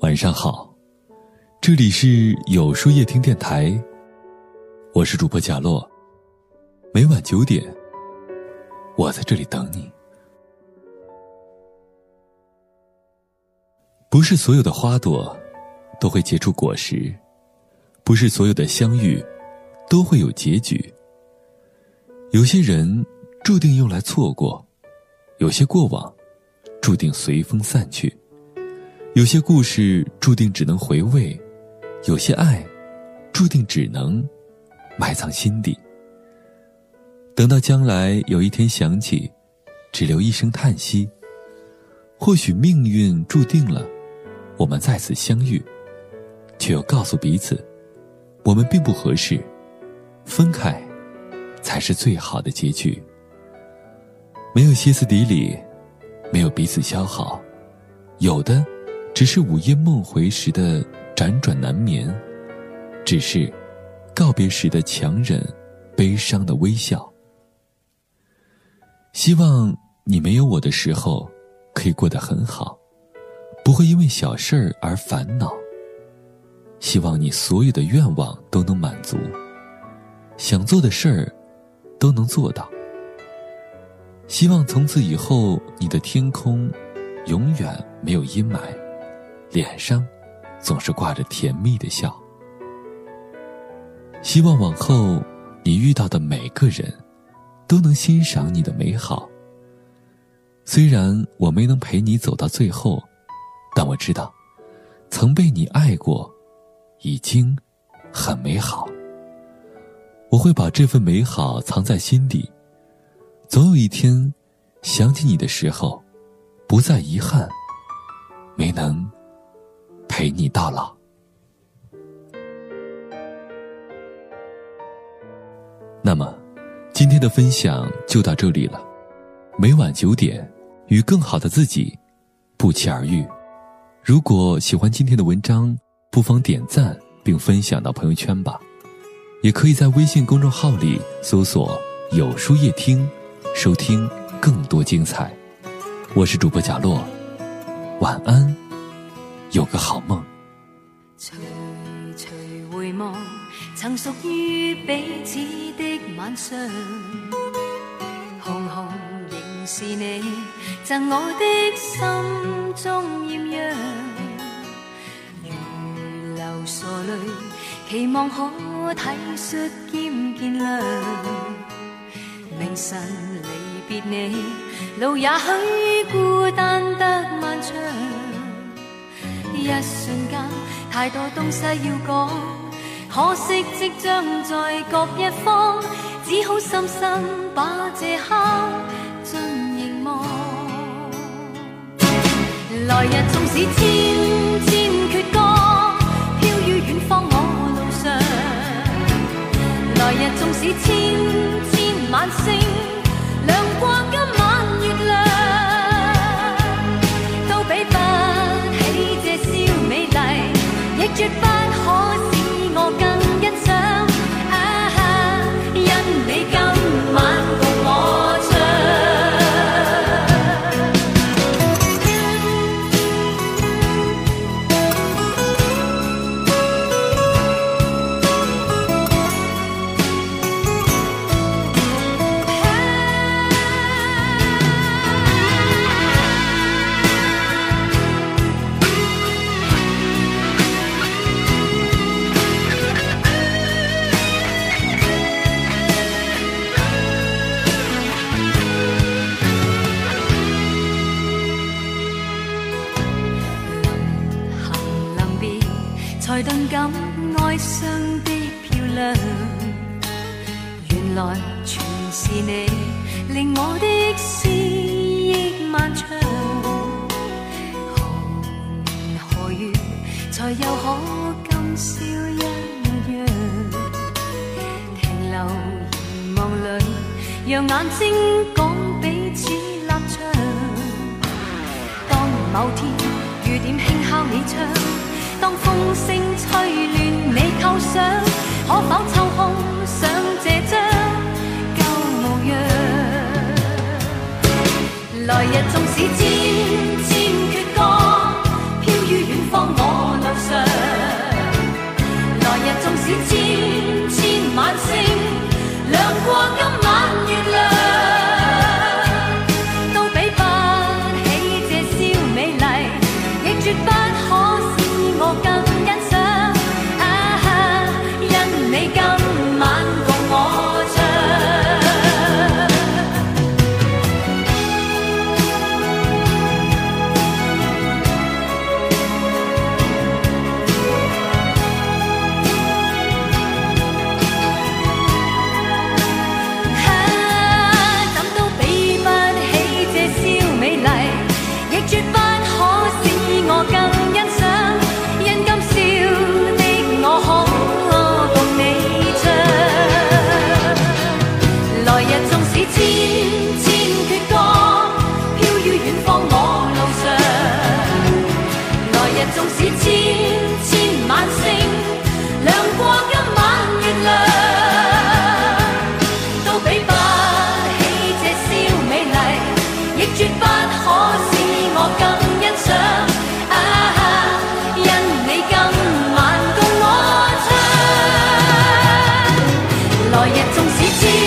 晚上好，这里是有书夜听电台，我是主播贾洛。每晚九点，我在这里等你。不是所有的花朵都会结出果实，不是所有的相遇都会有结局。有些人注定用来错过，有些过往注定随风散去。有些故事注定只能回味，有些爱注定只能埋藏心底。等到将来有一天想起，只留一声叹息。或许命运注定了我们再次相遇，却又告诉彼此，我们并不合适，分开才是最好的结局。没有歇斯底里，没有彼此消耗，有的。只是午夜梦回时的辗转难眠，只是告别时的强忍悲伤的微笑。希望你没有我的时候，可以过得很好，不会因为小事儿而烦恼。希望你所有的愿望都能满足，想做的事儿都能做到。希望从此以后，你的天空永远没有阴霾。脸上总是挂着甜蜜的笑。希望往后你遇到的每个人，都能欣赏你的美好。虽然我没能陪你走到最后，但我知道，曾被你爱过，已经很美好。我会把这份美好藏在心底，总有一天，想起你的时候，不再遗憾，没能。陪你到老。那么，今天的分享就到这里了。每晚九点，与更好的自己不期而遇。如果喜欢今天的文章，不妨点赞并分享到朋友圈吧。也可以在微信公众号里搜索“有书夜听”，收听更多精彩。我是主播贾洛，晚安。有个好梦。徐徐回望，曾属于彼此的晚上，红红仍是你赠我的心中艳阳。如流傻泪，期望可体恤兼见谅。明晨离别你，路也许孤单得漫长。一瞬间，太多东西要讲，可惜即将在各一方，只好深深把这刻尽凝望。来日纵使千千阙歌，飘于远方我路上。来日纵使千千晚星，亮过今。晚才顿感哀伤的漂亮，原来全是你令我的思忆漫长。何年何月才又可今宵一样？停留凝望里，让眼睛讲彼此立场。当某天雨点轻敲你窗。当风声吹乱你构想，可否抽空想这张旧模样？来日纵使千 são sentidos.